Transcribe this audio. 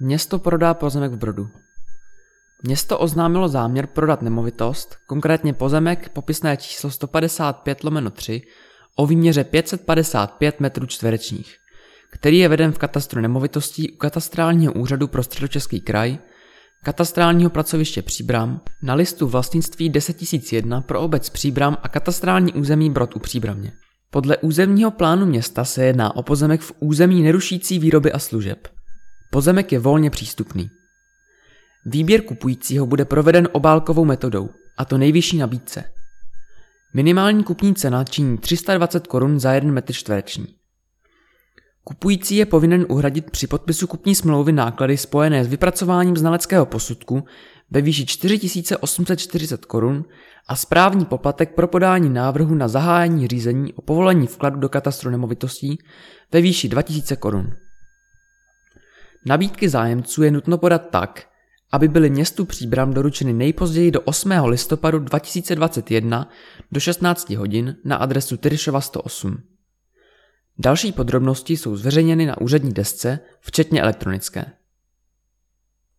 Město prodá pozemek v Brodu. Město oznámilo záměr prodat nemovitost, konkrétně pozemek popisné číslo 155 lomeno 3 o výměře 555 metrů čtverečních, který je veden v katastru nemovitostí u katastrálního úřadu pro středočeský kraj, katastrálního pracoviště Příbram, na listu vlastnictví 10001 pro obec Příbram a katastrální území Brod u Příbramě. Podle územního plánu města se jedná o pozemek v území nerušící výroby a služeb. Pozemek je volně přístupný. Výběr kupujícího bude proveden obálkovou metodou, a to nejvyšší nabídce. Minimální kupní cena činí 320 korun za 1 metr čtvereční. Kupující je povinen uhradit při podpisu kupní smlouvy náklady spojené s vypracováním znaleckého posudku ve výši 4840 korun a správní poplatek pro podání návrhu na zahájení řízení o povolení vkladu do katastru nemovitostí ve výši 2000 korun. Nabídky zájemců je nutno podat tak, aby byly městu Příbram doručeny nejpozději do 8. listopadu 2021 do 16 hodin na adresu Tyršova 108. Další podrobnosti jsou zveřejněny na úřední desce, včetně elektronické.